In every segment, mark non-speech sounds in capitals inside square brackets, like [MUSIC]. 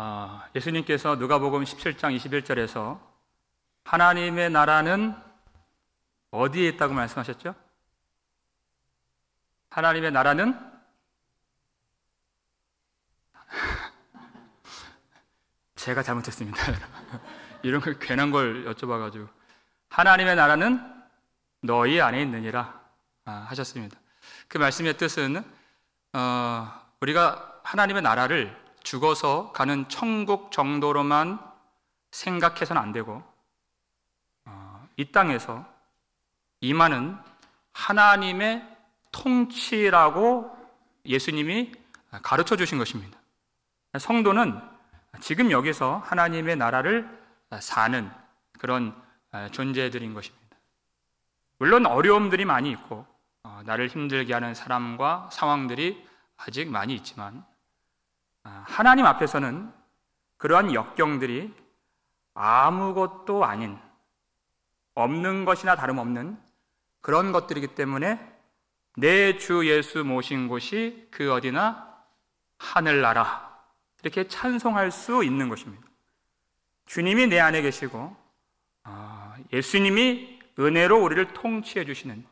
아, 예수님께서 누가복음 17장 21절에서 하나님의 나라는 어디에 있다고 말씀하셨죠? 하나님의 나라는 [LAUGHS] 제가 잘못했습니다. [LAUGHS] 이런 걸 괜한 걸 여쭤봐가지고 하나님의 나라는 너희 안에 있느니라 아, 하셨습니다. 그 말씀의 뜻은 어, 우리가 하나님의 나라를 죽어서 가는 천국 정도로만 생각해서는 안 되고 어, 이 땅에서 임하는 하나님의 통치라고 예수님이 가르쳐 주신 것입니다. 성도는 지금 여기서 하나님의 나라를 사는 그런 존재들인 것입니다. 물론 어려움들이 많이 있고 어, 나를 힘들게 하는 사람과 상황들이 아직 많이 있지만 아, 하나님 앞에서는 그러한 역경들이 아무것도 아닌 없는 것이나 다름없는 그런 것들이기 때문에 내 주 예수 모신 곳이 그 어디나 하늘나라 이렇게 찬송할 수 있는 것입니다. 주님이 내 안에 계시고 아, 예수님이 은혜로 우리를 통치해 주시는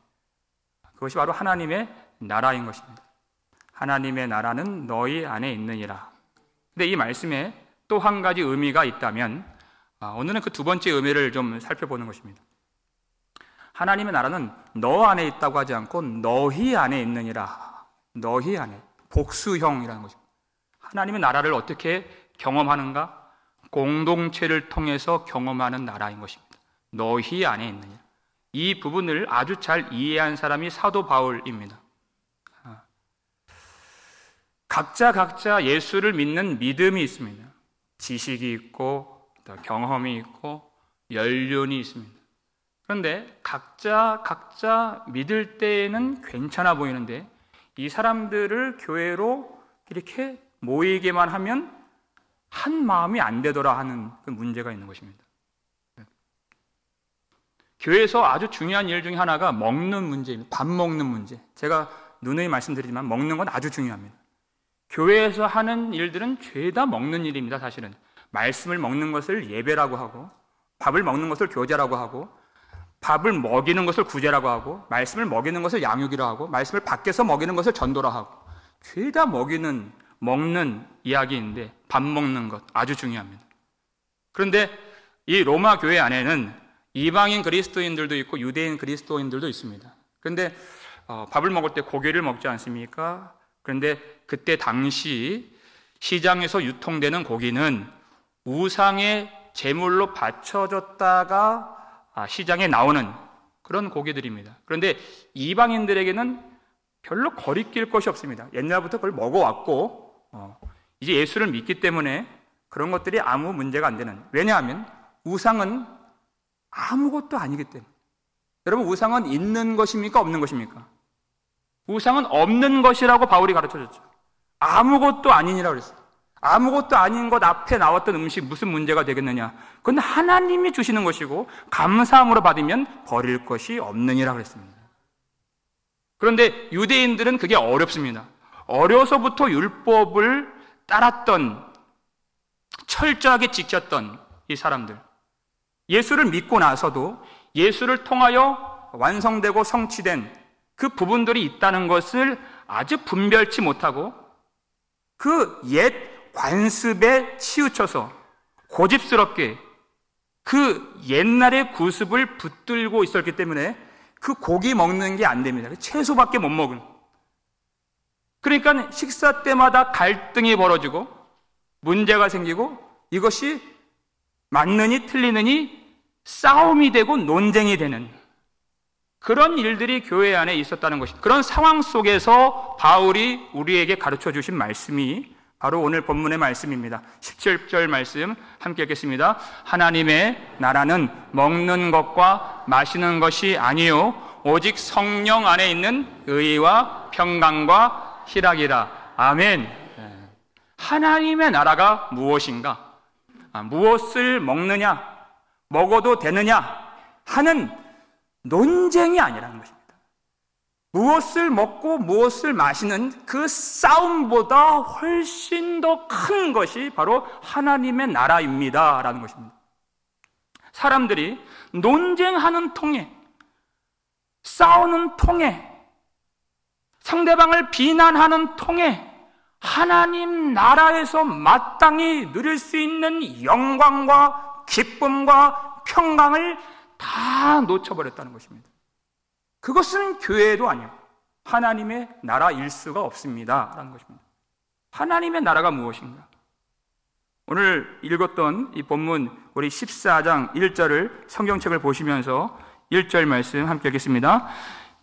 그것이 바로 하나님의 나라인 것입니다. 하나님의 나라는 너희 안에 있느니라. 근데 이 말씀에 또 한 가지 의미가 있다면 아, 오늘은 그 두 번째 의미를 좀 살펴보는 것입니다. 하나님의 나라는 너 안에 있다고 하지 않고 너희 안에 있느니라. 너희 안에 복수형이라는 것입니다. 하나님의 나라를 어떻게 경험하는가? 공동체를 통해서 경험하는 나라인 것입니다. 너희 안에 있느냐. 이 부분을 아주 잘 이해한 사람이 사도 바울입니다. 아. 각자 각자 예수를 믿는 믿음이 있습니다. 지식이 있고 경험이 있고 연륜이 있습니다. 그런데 각자 각자 믿을 때에는 괜찮아 보이는데 이 사람들을 교회로 이렇게 모이게만 하면 한 마음이 안 되더라 하는 그 문제가 있는 것입니다. 교회에서 아주 중요한 일 중에 하나가 먹는 문제입니다. 밥 먹는 문제. 제가 누누이 말씀드리지만 먹는 건 아주 중요합니다. 교회에서 하는 일들은 죄다 먹는 일입니다, 사실은. 말씀을 먹는 것을 예배라고 하고, 밥을 먹는 것을 교제라고 하고, 밥을 먹이는 것을 구제라고 하고, 말씀을 먹이는 것을 양육이라고 하고, 말씀을 밖에서 먹이는 것을 전도라 하고, 죄다 먹이는 먹는 이야기인데 밥 먹는 것 아주 중요합니다. 그런데 이 로마 교회 안에는 이방인 그리스도인들도 있고 유대인 그리스도인들도 있습니다. 그런데 어, 밥을 먹을 때 고기를 먹지 않습니까? 그런데 그때 당시 시장에서 유통되는 고기는 우상의 제물로 바쳐졌다가 아, 시장에 나오는 그런 고기들입니다. 그런데 이방인들에게는 별로 거리낄 것이 없습니다. 옛날부터 그걸 먹어왔고 어, 이제 예수를 믿기 때문에 그런 것들이 아무 문제가 안 되는. 왜냐하면 우상은 아무것도 아니기 때문에. 여러분, 우상은 있는 것입니까? 없는 것입니까? 우상은 없는 것이라고 바울이 가르쳐 줬죠. 아무것도 아니니라 그랬어요. 아무것도 아닌 것 앞에 나왔던 음식 무슨 문제가 되겠느냐? 그건 하나님이 주시는 것이고 감사함으로 받으면 버릴 것이 없느니라 그랬습니다. 그런데 유대인들은 그게 어렵습니다. 어려서부터 율법을 따랐던 철저하게 지켰던 이 사람들. 예수를 믿고 나서도 예수를 통하여 완성되고 성취된 그 부분들이 있다는 것을 아주 분별치 못하고 그 옛 관습에 치우쳐서 고집스럽게 그 옛날의 구습을 붙들고 있었기 때문에 그 고기 먹는 게 안 됩니다. 채소밖에 못 먹은. 그러니까 식사 때마다 갈등이 벌어지고 문제가 생기고 이것이 맞느니 틀리느니 싸움이 되고 논쟁이 되는 그런 일들이 교회 안에 있었다는 것입니다. 그런 상황 속에서 바울이 우리에게 가르쳐 주신 말씀이 바로 오늘 본문의 말씀입니다. 17절 말씀 함께 읽겠습니다. 하나님의 나라는 먹는 것과 마시는 것이 아니요 오직 성령 안에 있는 의와 평강과 희락이라. 아멘. 하나님의 나라가 무엇인가? 아, 무엇을 먹느냐? 먹어도 되느냐? 하는 논쟁이 아니라는 것입니다. 무엇을 먹고 무엇을 마시는 그 싸움보다 훨씬 더 큰 것이 바로 하나님의 나라입니다. 라는 것입니다. 사람들이 논쟁하는 통에, 싸우는 통에, 상대방을 비난하는 통에 하나님 나라에서 마땅히 누릴 수 있는 영광과 기쁨과 평강을 다 놓쳐버렸다는 것입니다. 그것은 교회도 아니요. 하나님의 나라일 수가 없습니다. 라는 것입니다. 하나님의 나라가 무엇인가? 오늘 읽었던 이 본문 우리 14장 1절을 성경책을 보시면서 1절 말씀 함께 읽겠습니다.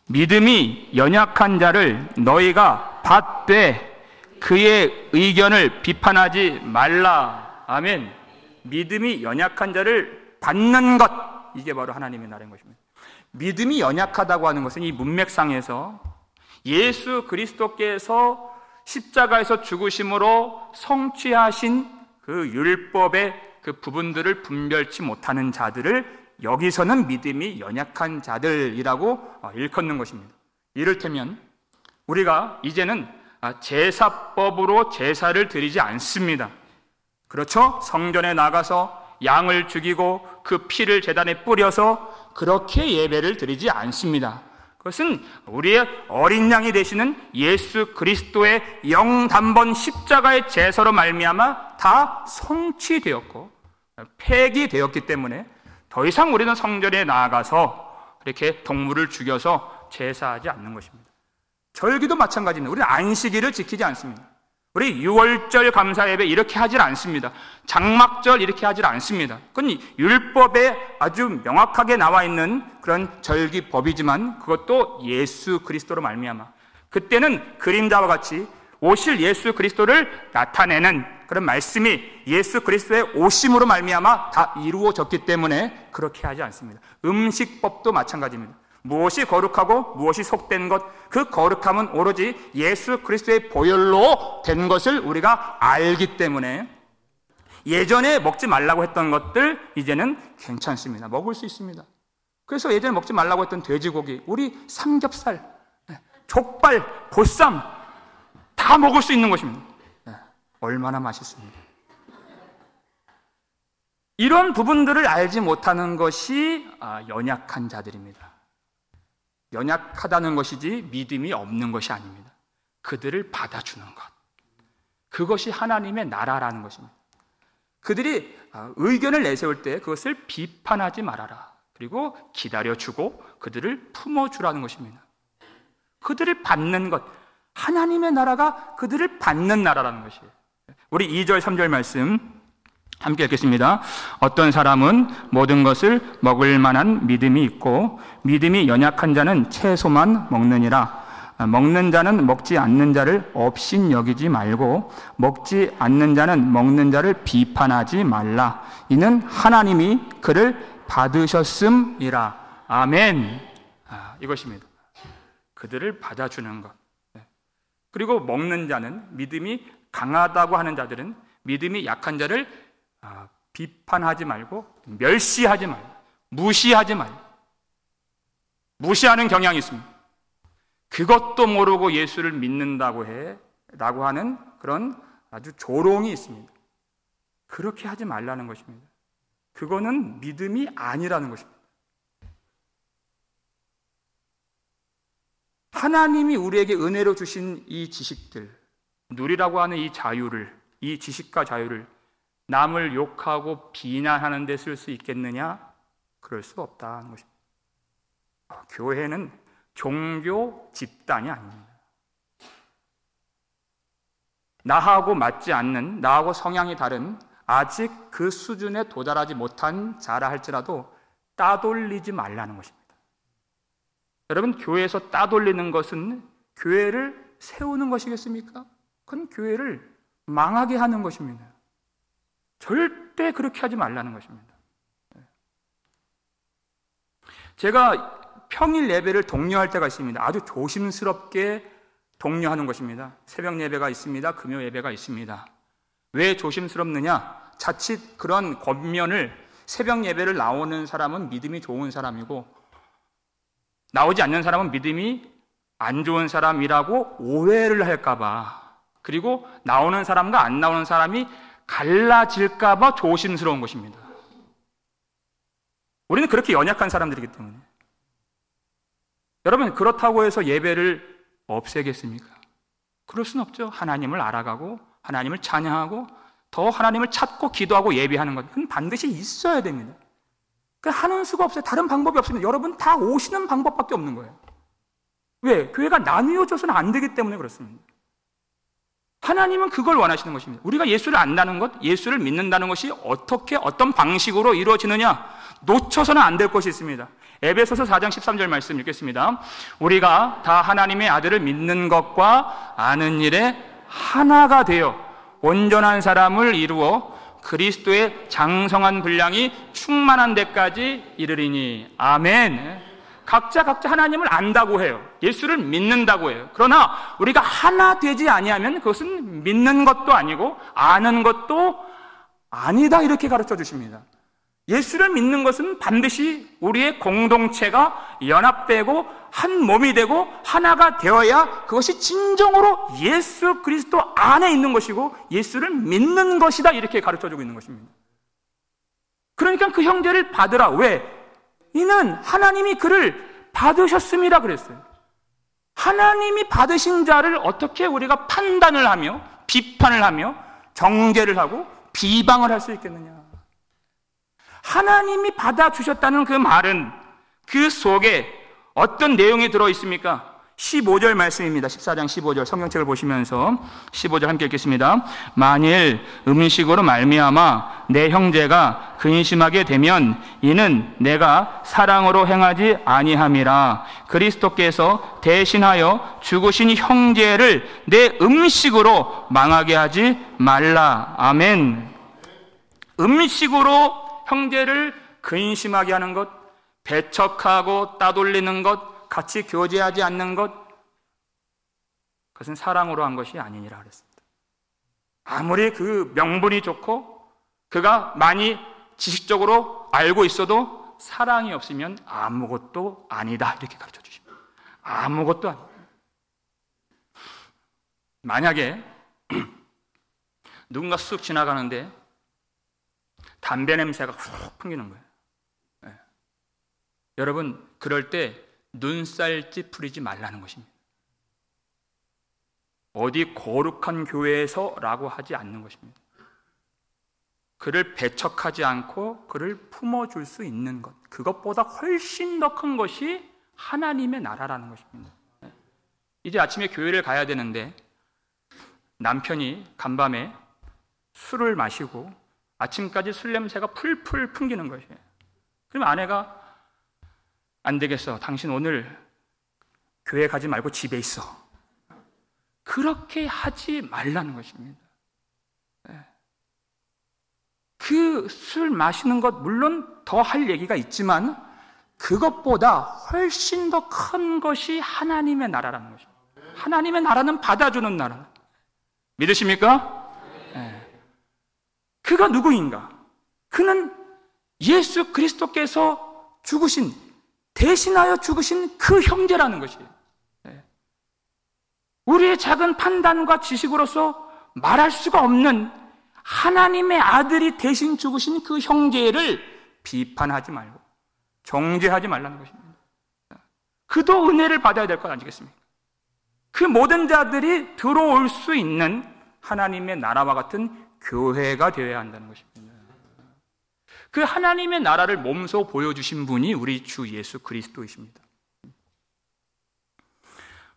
믿음이 연약한 자를 너희가 받되 그의 의견을 비판하지 말라. 아멘. 믿음이 연약한 자를 받는 것. 이게 바로 하나님의 나라인 것입니다. 믿음이 연약하다고 하는 것은 이 문맥상에서 예수 그리스도께서 십자가에서 죽으심으로 성취하신 그 율법의 그 부분들을 분별치 못하는 자들을 여기서는 믿음이 연약한 자들이라고 어, 일컫는 것입니다. 이를테면 우리가 이제는 아, 제사법으로 제사를 드리지 않습니다. 그렇죠? 성전에 나가서 양을 죽이고 그 피를 재단에 뿌려서 그렇게 예배를 드리지 않습니다. 그것은 우리의 어린 양이 되시는 예수 그리스도의 영단번 십자가의 제사로 말미암아 다 성취되었고 폐기되었기 때문에 더 이상 우리는 성전에 나아가서 이렇게 동물을 죽여서 제사하지 않는 것입니다. 절기도 마찬가지입니다. 우리는 안식일을 지키지 않습니다. 우리 6월절 감사 예배 이렇게 하질 않습니다. 장막절 이렇게 하질 않습니다. 그건 율법에 아주 명확하게 나와 있는 그런 절기법이지만 그것도 예수 그리스도로 말미암아 그때는 그림자와 같이 오실 예수 그리스도를 나타내는 그런 말씀이 예수 그리스도의 오심으로 말미암아 다 이루어졌기 때문에 그렇게 하지 않습니다. 음식법도 마찬가지입니다. 무엇이 거룩하고 무엇이 속된 것, 그 거룩함은 오로지 예수 그리스도의 보혈로 된 것을 우리가 알기 때문에 예전에 먹지 말라고 했던 것들 이제는 괜찮습니다. 먹을 수 있습니다. 그래서 예전에 먹지 말라고 했던 돼지고기, 우리 삼겹살, 네, 족발, 보쌈 다 먹을 수 있는 것입니다. 네, 얼마나 맛있습니다. 이런 부분들을 알지 못하는 것이 아, 연약한 자들입니다. 연약하다는 것이지 믿음이 없는 것이 아닙니다. 그들을 받아주는 것. 그것이 하나님의 나라라는 것입니다. 그들이 아, 의견을 내세울 때 그것을 비판하지 말아라. 그리고 기다려주고 그들을 품어주라는 것입니다. 그들을 받는 것. 하나님의 나라가 그들을 받는 나라라는 것이에요. 우리 2절, 3절 말씀 함께 읽겠습니다. 어떤 사람은 모든 것을 먹을 만한 믿음이 있고 믿음이 연약한 자는 채소만 먹느니라. 먹는 자는 먹지 않는 자를 없인 여기지 말고 먹지 않는 자는 먹는 자를 비판하지 말라. 이는 하나님이 그를 받으셨음이라. 아멘. 아, 이것입니다. 그들을 받아주는 것. 네. 그리고 먹는 자는 믿음이 강하다고 하는 자들은 믿음이 약한 자를 아, 비판하지 말고 멸시하지 말고 무시하지 말고 무시하는 경향이 있습니다. 그것도 모르고 예수를 믿는다고 해 라고 하는 그런 아주 조롱이 있습니다. 그렇게 하지 말라는 것입니다. 그거는 믿음이 아니라는 것입니다. 하나님이 우리에게 은혜로 주신 이 지식들, 누리라고 하는 이 자유를, 이 지식과 자유를 남을 욕하고 비난하는 데 쓸 수 있겠느냐? 그럴 수 없다는 것입니다. 교회는 종교 집단이 아닙니다. 나하고 맞지 않는, 나하고 성향이 다른, 아직 그 수준에 도달하지 못한 자라 할지라도 따돌리지 말라는 것입니다. 여러분, 교회에서 따돌리는 것은 교회를 세우는 것이겠습니까? 그건 교회를 망하게 하는 것입니다. 절대 그렇게 하지 말라는 것입니다. 제가 평일 예배를 독려할 때가 있습니다. 아주 조심스럽게 독려하는 것입니다. 새벽 예배가 있습니다. 금요 예배가 있습니다. 왜 조심스럽느냐? 자칫 그런 겉면을 새벽 예배를 나오는 사람은 믿음이 좋은 사람이고 나오지 않는 사람은 믿음이 안 좋은 사람이라고 오해를 할까봐 그리고 나오는 사람과 안 나오는 사람이 갈라질까봐 조심스러운 것입니다. 우리는 그렇게 연약한 사람들이기 때문에. 여러분, 그렇다고 해서 예배를 없애겠습니까? 그럴 수는 없죠. 하나님을 알아가고, 하나님을 찬양하고, 더 하나님을 찾고 기도하고 예배하는 것. 그건 반드시 있어야 됩니다. 그 하는 수가 없어요. 다른 방법이 없습니다. 여러분 다 오시는 방법밖에 없는 거예요. 왜? 교회가 나누어져서는 안 되기 때문에 그렇습니다. 하나님은 그걸 원하시는 것입니다. 우리가 예수를 안다는 것, 예수를 믿는다는 것이 어떻게 어떤 방식으로 이루어지느냐 놓쳐서는 안 될 것이 있습니다. 에베소서 4장 13절 말씀 읽겠습니다. 우리가 다 하나님의 아들을 믿는 것과 아는 일에 하나가 되어 온전한 사람을 이루어 그리스도의 장성한 분량이 충만한 데까지 이르리니 아멘. 각자 각자 하나님을 안다고 해요. 예수를 믿는다고 해요. 그러나 우리가 하나 되지 아니하면 그것은 믿는 것도 아니고 아는 것도 아니다 이렇게 가르쳐 주십니다. 예수를 믿는 것은 반드시 우리의 공동체가 연합되고 한 몸이 되고 하나가 되어야 그것이 진정으로 예수 그리스도 안에 있는 것이고 예수를 믿는 것이다 이렇게 가르쳐 주고 있는 것입니다. 그러니까 그 형제를 받으라. 왜? 이는 하나님이 그를 받으셨습니다 그랬어요. 하나님이 받으신 자를 어떻게 우리가 판단을 하며 비판을 하며 정죄를 하고 비방을 할 수 있겠느냐? 하나님이 받아 주셨다는 그 말은 그 속에 어떤 내용이 들어 있습니까? 15절 말씀입니다. 14장 15절 성경책을 보시면서 15절 함께 읽겠습니다. 만일 음식으로 말미암아 내 형제가 근심하게 되면 이는 내가 사랑으로 행하지 아니함이라 그리스도께서 대신하여 죽으신 형제를 내 음식으로 망하게 하지 말라. 아멘. 음식으로 형제를 근심하게 하는 것, 배척하고 따돌리는 것, 같이 교제하지 않는 것, 그것은 사랑으로 한 것이 아니니라 그랬습니다. 아무리 그 명분이 좋고 그가 많이 지식적으로 알고 있어도 사랑이 없으면 아무것도 아니다. 이렇게 가르쳐 주십니다. 아무것도 아니다. 만약에 [CLEARS THROAT] 누군가 쑥 지나가는데 담배 냄새가 훅 풍기는 거예요. 네. 여러분, 그럴 때 눈살 찌푸리지 말라는 것입니다. 어디 거룩한 교회에서라고 하지 않는 것입니다. 그를 배척하지 않고 그를 품어줄 수 있는 것. 그것보다 훨씬 더 큰 것이 하나님의 나라라는 것입니다. 네. 이제 아침에 교회를 가야 되는데 남편이 간밤에 술을 마시고 아침까지 술 냄새가 풀풀 풍기는 것이에요. 그럼 아내가 안 되겠어. 당신 오늘 교회 가지 말고 집에 있어. 그렇게 하지 말라는 것입니다. 네. 그술 마시는 것 물론 더 할 얘기가 있지만 그것보다 훨씬 더 큰 것이 하나님의 나라라는 것입니다. 하나님의 나라는 받아주는 나라. 믿으십니까? 그가 누구인가? 그는 예수 그리스도께서 죽으신, 대신하여 죽으신 그 형제라는 것이에요. 네. 우리의 작은 판단과 지식으로서 말할 수가 없는 하나님의 아들이 대신 죽으신 그 형제를 비판하지 말고 정죄하지 말라는 것입니다. 그도 은혜를 받아야 될 것 아니겠습니까? 그 모든 자들이 들어올 수 있는 하나님의 나라와 같은 교회가 되어야 한다는 것입니다. 그 하나님의 나라를 몸소 보여주신 분이 우리 주 예수 그리스도이십니다.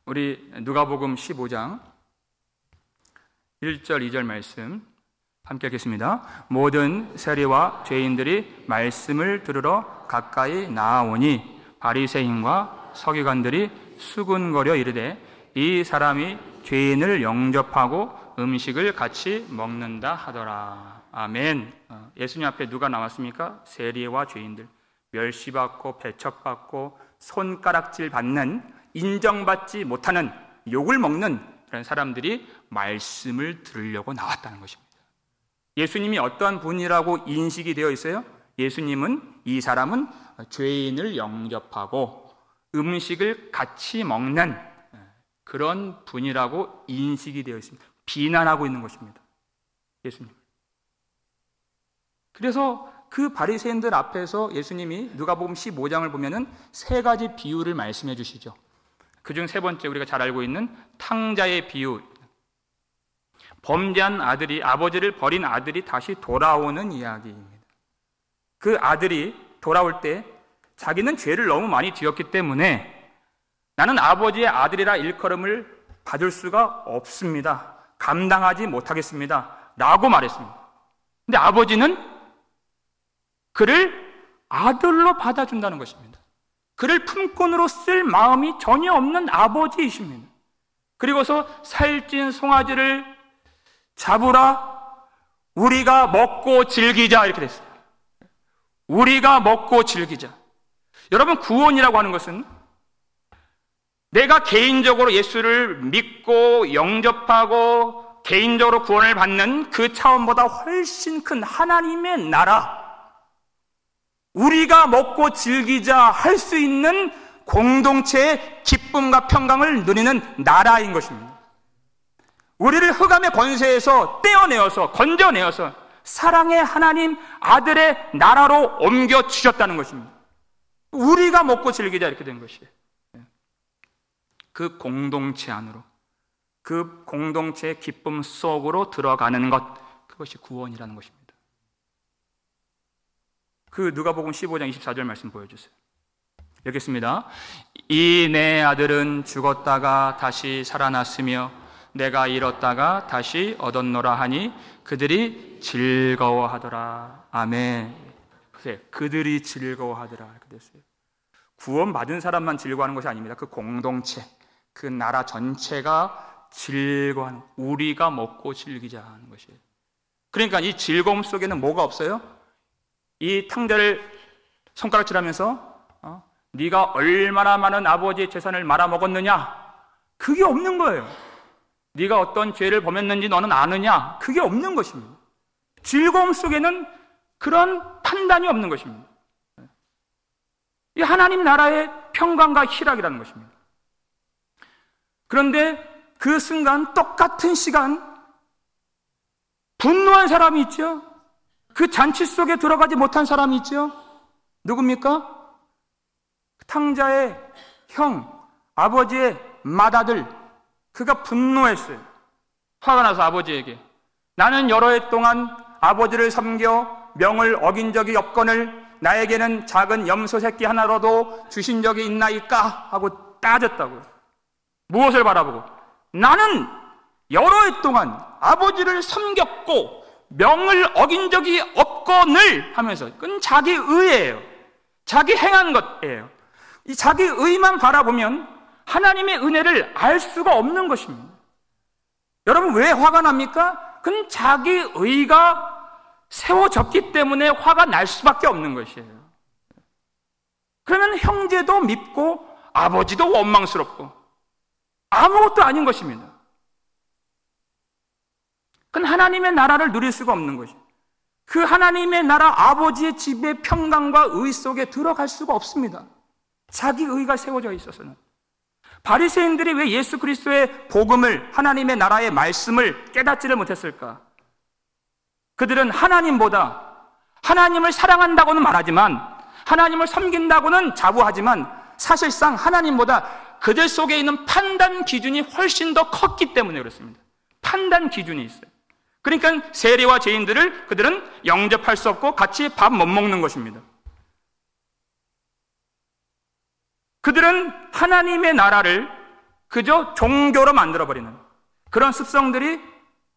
우리 누가복음 15장 1절 2절 말씀 함께 하겠습니다. 모든 세리와 죄인들이 말씀을 들으러 가까이 나아오니 바리새인과 서기관들이 수군거려 이르되 이 사람이 죄인을 영접하고 음식을 같이 먹는다 하더라. 아멘. 어, 예수님 앞에 누가 나왔습니까? 세리와 죄인들. 멸시받고 배척받고 손가락질 받는 인정받지 못하는 욕을 먹는 그런 사람들이 말씀을 들으려고 나왔다는 것입니다. 예수님이 어떠한 분이라고 인식이 되어 있어요? 예수님은 이 사람은 죄인을 영접하고 음식을 같이 먹는 그런 분이라고 인식이 되어 있습니다. 비난하고 있는 것입니다. 예수님. 그래서 그 바리새인들 앞에서 예수님이 누가복음 15장을 보면은 세 가지 비유를 말씀해 주시죠. 그중 세 번째 우리가 잘 알고 있는 탕자의 비유. 범죄한 아들이 아버지를 버린 아들이 다시 돌아오는 이야기입니다. 그 아들이 돌아올 때 자기는 죄를 너무 많이 지었기 때문에 나는 아버지의 아들이라 일컬음을 받을 수가 없습니다. 감당하지 못하겠습니다. 라고 말했습니다. 근데 아버지는 그를 아들로 받아준다는 것입니다. 그를 품꾼으로 쓸 마음이 전혀 없는 아버지이십니다. 그리고서 살찐 송아지를 잡으라 우리가 먹고 즐기자 이렇게 됐어요. 우리가 먹고 즐기자. 여러분 구원이라고 하는 것은 내가 개인적으로 예수를 믿고 영접하고 개인적으로 구원을 받는 그 차원보다 훨씬 큰 하나님의 나라, 우리가 먹고 즐기자 할 수 있는 공동체의 기쁨과 평강을 누리는 나라인 것입니다. 우리를 흑암의 권세에서 떼어내어서 건져내어서 사랑의 하나님 아들의 나라로 옮겨 주셨다는 것입니다. 우리가 먹고 즐기자 이렇게 된 것이에요. 그 공동체 안으로 그 공동체의 기쁨 속으로 들어가는 것 그것이 구원이라는 것입니다. 그 누가복음 15장 24절 말씀 보여주세요. 읽겠습니다. 이 내 아들은 죽었다가 다시 살아났으며 내가 잃었다가 다시 얻었노라 하니 그들이 즐거워하더라. 아멘. 보세요. 그들이 즐거워하더라. 이렇게 됐어요. 구원 받은 사람만 즐거워하는 것이 아닙니다. 그 공동체, 그 나라 전체가 즐거워하는 우리가 먹고 즐기자 하는 것이에요. 그러니까 이 즐거움 속에는 뭐가 없어요? 이 탕자를 손가락질하면서 어? 네가 얼마나 많은 아버지의 재산을 말아먹었느냐? 그게 없는 거예요. 네가 어떤 죄를 범했는지 너는 아느냐? 그게 없는 것입니다. 즐거움 속에는 그런 판단이 없는 것입니다. 이 하나님 나라의 평강과 희락이라는 것입니다. 그런데 그 순간 똑같은 시간 분노한 사람이 있죠. 그 잔치 속에 들어가지 못한 사람이 있죠. 누굽니까? 탕자의 형, 아버지의 맏아들, 그가 분노했어요. 화가 나서 아버지에게. 나는 여러 해 동안 아버지를 섬겨 명을 어긴 적이 없거늘 나에게는 작은 염소 새끼 하나라도 주신 적이 있나이까? 하고 따졌다고요. 무엇을 바라보고? 나는 여러 해 동안 아버지를 섬겼고 명을 어긴 적이 없거늘 하면서 그건 자기 의예요. 자기 행한 것이에요. 이 자기 의만 바라보면 하나님의 은혜를 알 수가 없는 것입니다. 여러분 왜 화가 납니까? 그건 자기 의가 세워졌기 때문에 화가 날 수밖에 없는 것이에요. 그러면 형제도 밉고 아버지도 원망스럽고 아무것도 아닌 것입니다. 그건 하나님의 나라를 누릴 수가 없는 것이에요. 그 하나님의 나라 아버지의 집의 평강과 의 속에 들어갈 수가 없습니다. 자기 의가 세워져 있어서는. 바리새인들이 왜 예수 그리스도의 복음을 하나님의 나라의 말씀을 깨닫지를 못했을까? 그들은 하나님보다 하나님을 사랑한다고는 말하지만 하나님을 섬긴다고는 자부하지만 사실상 하나님보다 그들 속에 있는 판단 기준이 훨씬 더 컸기 때문에 그렇습니다. 판단 기준이 있어요. 그러니까 세리와 죄인들을 그들은 영접할 수 없고 같이 밥 못 먹는 것입니다. 그들은 하나님의 나라를 그저 종교로 만들어버리는 그런 습성들이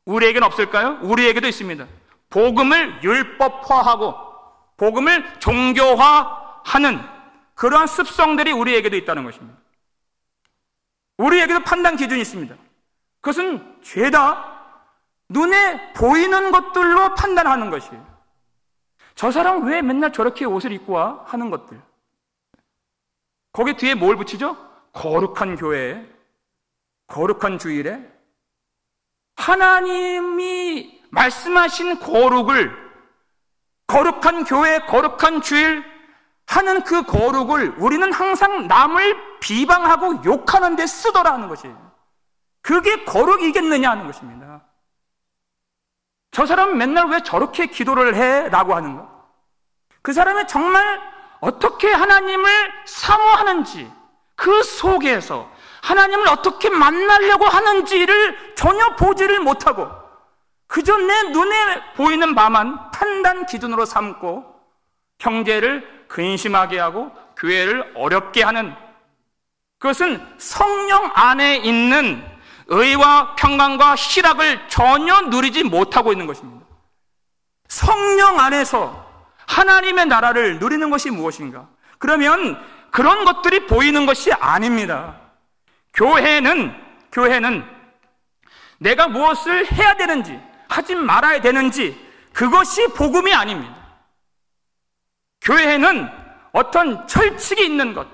우리에게는 없을까요? 우리에게도 있습니다. 복음을 율법화하고 복음을 종교화하는 그러한 습성들이 우리에게도 있다는 것입니다. 우리에게도 판단 기준이 있습니다. 그것은 죄다 눈에 보이는 것들로 판단하는 것이에요. 저 사람 왜 맨날 저렇게 옷을 입고 와? 하는 것들. 거기 뒤에 뭘 붙이죠? 거룩한 교회, 거룩한 주일에 하나님이 말씀하신 거룩을 거룩한 교회, 거룩한 주일 하는 그 거룩을 우리는 항상 남을 비방하고 욕하는 데 쓰더라는 것이에요. 그게 거룩이겠느냐 하는 것입니다. 저 사람은 맨날 왜 저렇게 기도를 해? 라고 하는가? 그 사람이 정말 어떻게 하나님을 사모하는지 그 속에서 하나님을 어떻게 만나려고 하는지를 전혀 보지를 못하고 그저 내 눈에 보이는 바만 판단 기준으로 삼고 경제를 근심하게 하고 교회를 어렵게 하는 그것은 성령 안에 있는 의와 평강과 희락을 전혀 누리지 못하고 있는 것입니다. 성령 안에서 하나님의 나라를 누리는 것이 무엇인가? 그러면 그런 것들이 보이는 것이 아닙니다. 교회는, 교회는 내가 무엇을 해야 되는지, 하지 말아야 되는지, 그것이 복음이 아닙니다. 교회는 어떤 철칙이 있는 것,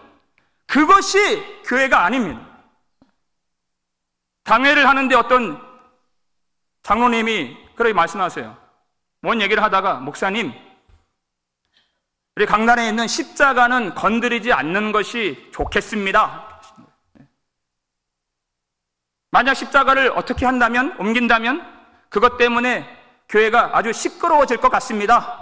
그것이 교회가 아닙니다. 당회를 하는데 어떤 장로님이 그렇게 말씀하세요. 뭔 얘기를 하다가, 목사님, 우리 강단에 있는 십자가는 건드리지 않는 것이 좋겠습니다. 만약 십자가를 어떻게 한다면, 옮긴다면, 그것 때문에 교회가 아주 시끄러워질 것 같습니다.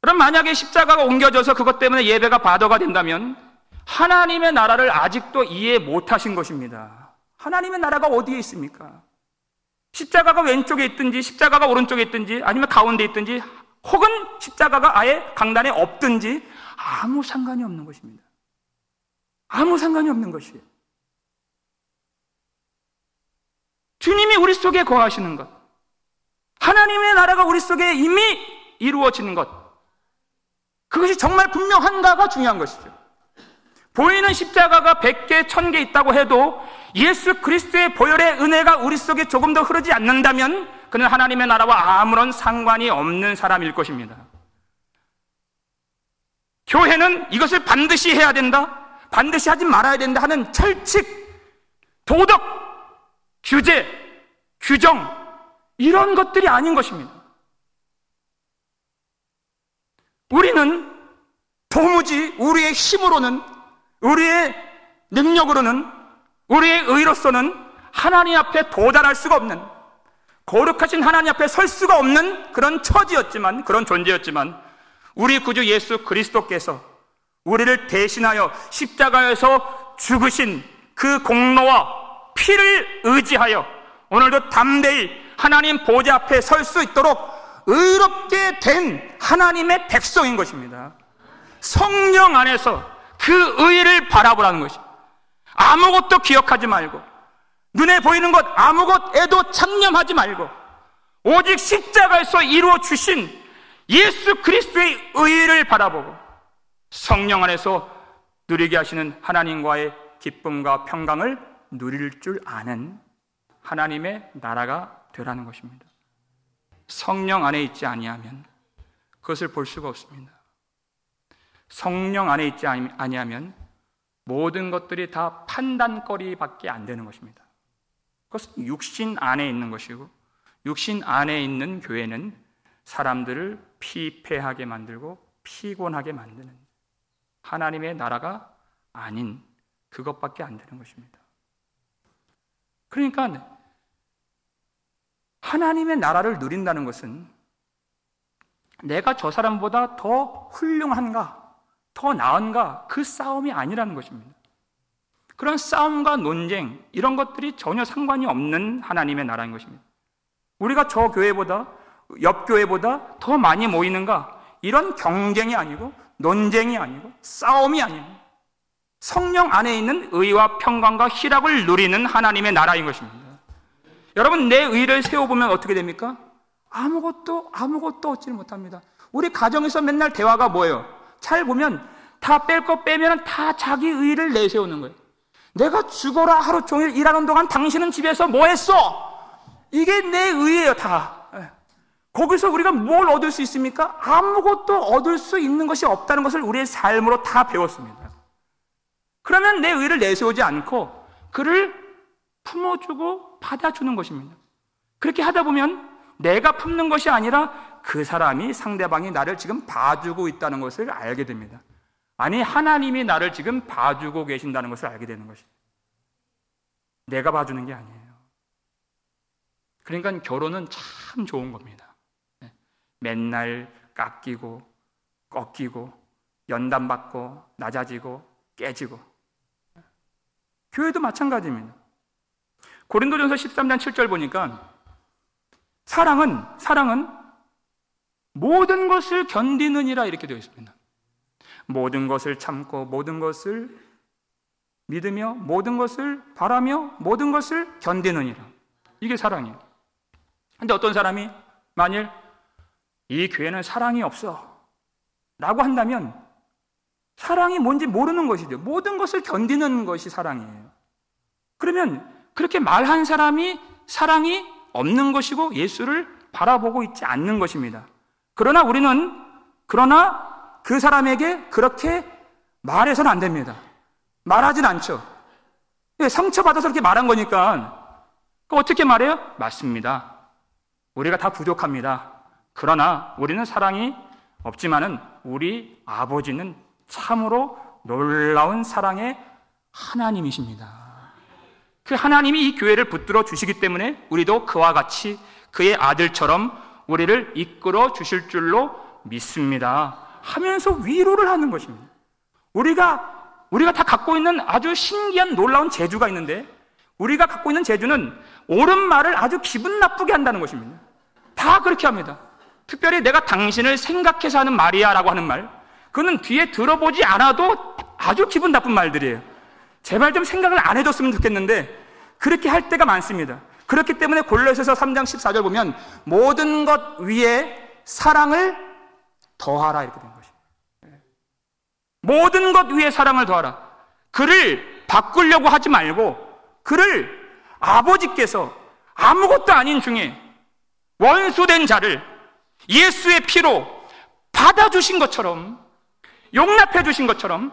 그럼 만약에 십자가가 옮겨져서 그것 때문에 예배가 바더가 된다면 하나님의 나라를 아직도 이해 못 하신 것입니다. 하나님의 나라가 어디에 있습니까? 십자가가 왼쪽에 있든지 십자가가 오른쪽에 있든지 아니면 가운데 있든지 혹은 십자가가 아예 강단에 없든지 아무 상관이 없는 것입니다. 아무 상관이 없는 것이에요. 주님이 우리 속에 거하시는 것, 하나님의 나라가 우리 속에 이미 이루어지는 것, 그것이 정말 분명한가가 중요한 것이죠. 보이는 십자가가 100개, 1000개 있다고 해도 예수 그리스도의 보혈의 은혜가 우리 속에 조금 더 흐르지 않는다면 그는 하나님의 나라와 아무런 상관이 없는 사람일 것입니다. 교회는 이것을 반드시 해야 된다, 반드시 하지 말아야 된다 하는 철칙, 도덕, 규제, 규정, 이런 것들이 아닌 것입니다. 우리는 도무지 우리의 힘으로는, 우리의 능력으로는, 우리의 의로서는 하나님 앞에 도달할 수가 없는, 거룩하신 하나님 앞에 설 수가 없는 그런 처지였지만, 그런 존재였지만, 우리 구주 예수 그리스도께서 우리를 대신하여 십자가에서 죽으신 그 공로와 피를 의지하여 오늘도 담대히 하나님 보좌 앞에 설 수 있도록 의롭게 된 하나님의 백성인 것입니다. 성령 안에서 그 의를 바라보라는 것이 아무것도 기억하지 말고 눈에 보이는 것 아무것에도 창념하지 말고 오직 십자가에서 이루어 주신 예수 그리스도의 의를 바라보고 성령 안에서 누리게 하시는 하나님과의 기쁨과 평강을 누릴 줄 아는 하나님의 나라가 되라는 것입니다. 성령 안에 있지 아니하면 그것을 볼 수가 없습니다. 성령 안에 있지 아니하면 모든 것들이 다 판단거리밖에 안 되는 것입니다. 그것은 육신 안에 있는 것이고 육신 안에 있는 교회는 사람들을 피폐하게 만들고 피곤하게 만드는 하나님의 나라가 아닌 그것밖에 안 되는 것입니다. 그러니까 하나님의 나라를 누린다는 것은 내가 저 사람보다 더 훌륭한가, 더 나은가, 그 싸움이 아니라는 것입니다. 그런 싸움과 논쟁, 이런 것들이 전혀 상관이 없는 하나님의 나라인 것입니다. 우리가 저 교회보다, 옆 교회보다 더 많이 모이는가, 이런 경쟁이 아니고, 논쟁이 아니고, 싸움이 아니고, 성령 안에 있는 의와 평강과 희락을 누리는 하나님의 나라인 것입니다. 여러분, 내 의를 세워 보면 어떻게 됩니까? 아무것도, 아무것도 얻지를 못합니다. 우리 가정에서 맨날 대화가 뭐예요? 잘 보면 다 뺄 거 빼면 다 자기 의를 내세우는 거예요. 내가 죽어라 하루 종일 일하는 동안 당신은 집에서 뭐 했어? 이게 내 의예요, 다. 예. 거기서 우리가 뭘 얻을 수 있습니까? 아무것도 얻을 수 있는 것이 없다는 것을 우리의 삶으로 다 배웠습니다. 그러면 내 의를 내세우지 않고 그를 품어주고 받아주는 것입니다. 그렇게 하다 보면 내가 품는 것이 아니라 그 사람이 상대방이 나를 지금 봐주고 있다는 것을 알게 됩니다. 아니, 하나님이 나를 지금 봐주고 계신다는 것을 알게 되는 것입니다. 내가 봐주는 게 아니에요. 그러니까 결혼은 참 좋은 겁니다. 네. 맨날 깎이고, 꺾이고, 연단받고, 낮아지고, 깨지고. 교회도 마찬가지입니다. 고린도전서 13장 7절 보니까 사랑은 사랑은 모든 것을 견디느니라 이렇게 되어 있습니다. 모든 것을 참고 모든 것을 믿으며 모든 것을 바라며 모든 것을 견디느니라. 이게 사랑이에요. 근데 어떤 사람이 만일 이 교회는 사랑이 없어 라고 한다면 사랑이 뭔지 모르는 것이죠. 모든 것을 견디는 것이 사랑이에요. 그러면 그렇게 말한 사람이 사랑이 없는 것이고 예수를 바라보고 있지 않는 것입니다. 그러나 우리는 그러나 그 사람에게 그렇게 말해서는 안 됩니다. 말하진 않죠. 예, 상처받아서 그렇게 말한 거니까. 어떻게 말해요? 맞습니다. 우리가 다 부족합니다. 그러나 우리는 사랑이 없지만은 우리 아버지는 참으로 놀라운 사랑의 하나님이십니다. 그 하나님이 이 교회를 붙들어 주시기 때문에 우리도 그와 같이 그의 아들처럼 우리를 이끌어 주실 줄로 믿습니다. 하면서 위로를 하는 것입니다. 우리가 우리가 다 갖고 있는 아주 신기한 놀라운 재주가 있는데 우리가 갖고 있는 재주는 옳은 말을 아주 기분 나쁘게 한다는 것입니다. 다 그렇게 합니다. 특별히 내가 당신을 생각해서 하는 말이야 라고 하는 말. 그거는 뒤에 들어보지 않아도 아주 기분 나쁜 말들이에요. 제발 좀 생각을 안 해줬으면 좋겠는데 그렇게 할 때가 많습니다. 그렇기 때문에 골로새서 3장 14절 보면 모든 것 위에 사랑을 더하라 이렇게 된 것입니다. 모든 것 위에 사랑을 더하라. 그를 바꾸려고 하지 말고 그를 아버지께서 아무것도 아닌 중에 원수된 자를 예수의 피로 받아주신 것처럼 용납해 주신 것처럼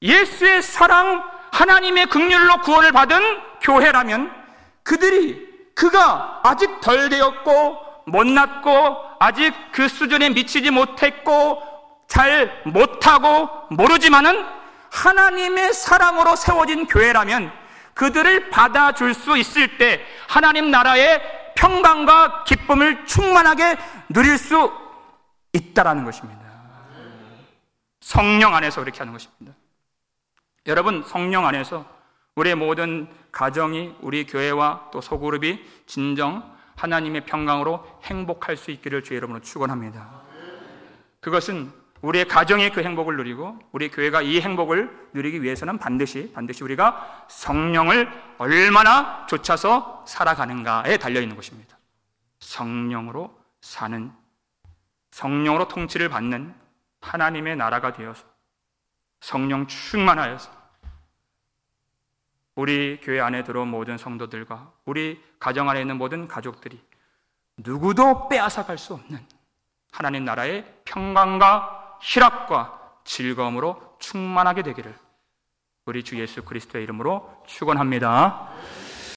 예수의 사랑 하나님의 극률로 구원을 받은 교회라면 그들이 그가 아직 덜 되었고 못났고 아직 그 수준에 미치지 못했고 잘 못하고 모르지만은 하나님의 사랑으로 세워진 교회라면 그들을 받아줄 수 있을 때 하나님 나라의 평강과 기쁨을 충만하게 누릴 수 있다라는 것입니다. 성령 안에서 그렇게 하는 것입니다. 여러분, 성령 안에서 우리의 모든 가정이 우리 교회와 또 소그룹이 진정 하나님의 평강으로 행복할 수 있기를 주의 이름으로 축원합니다. 그것은 우리의 가정이 그 행복을 누리고 우리 교회가 이 행복을 누리기 위해서는 반드시 반드시 우리가 성령을 얼마나 쫓아서 살아가는가에 달려 있는 것입니다. 성령으로 사는 성령으로 통치를 받는 하나님의 나라가 되어서 성령 충만하여서 우리 교회 안에 들어온 모든 성도들과 우리 가정 안에 있는 모든 가족들이 누구도 빼앗아갈 수 없는 하나님 나라의 평강과 희락과 즐거움으로 충만하게 되기를 우리 주 예수 그리스도의 이름으로 축원합니다.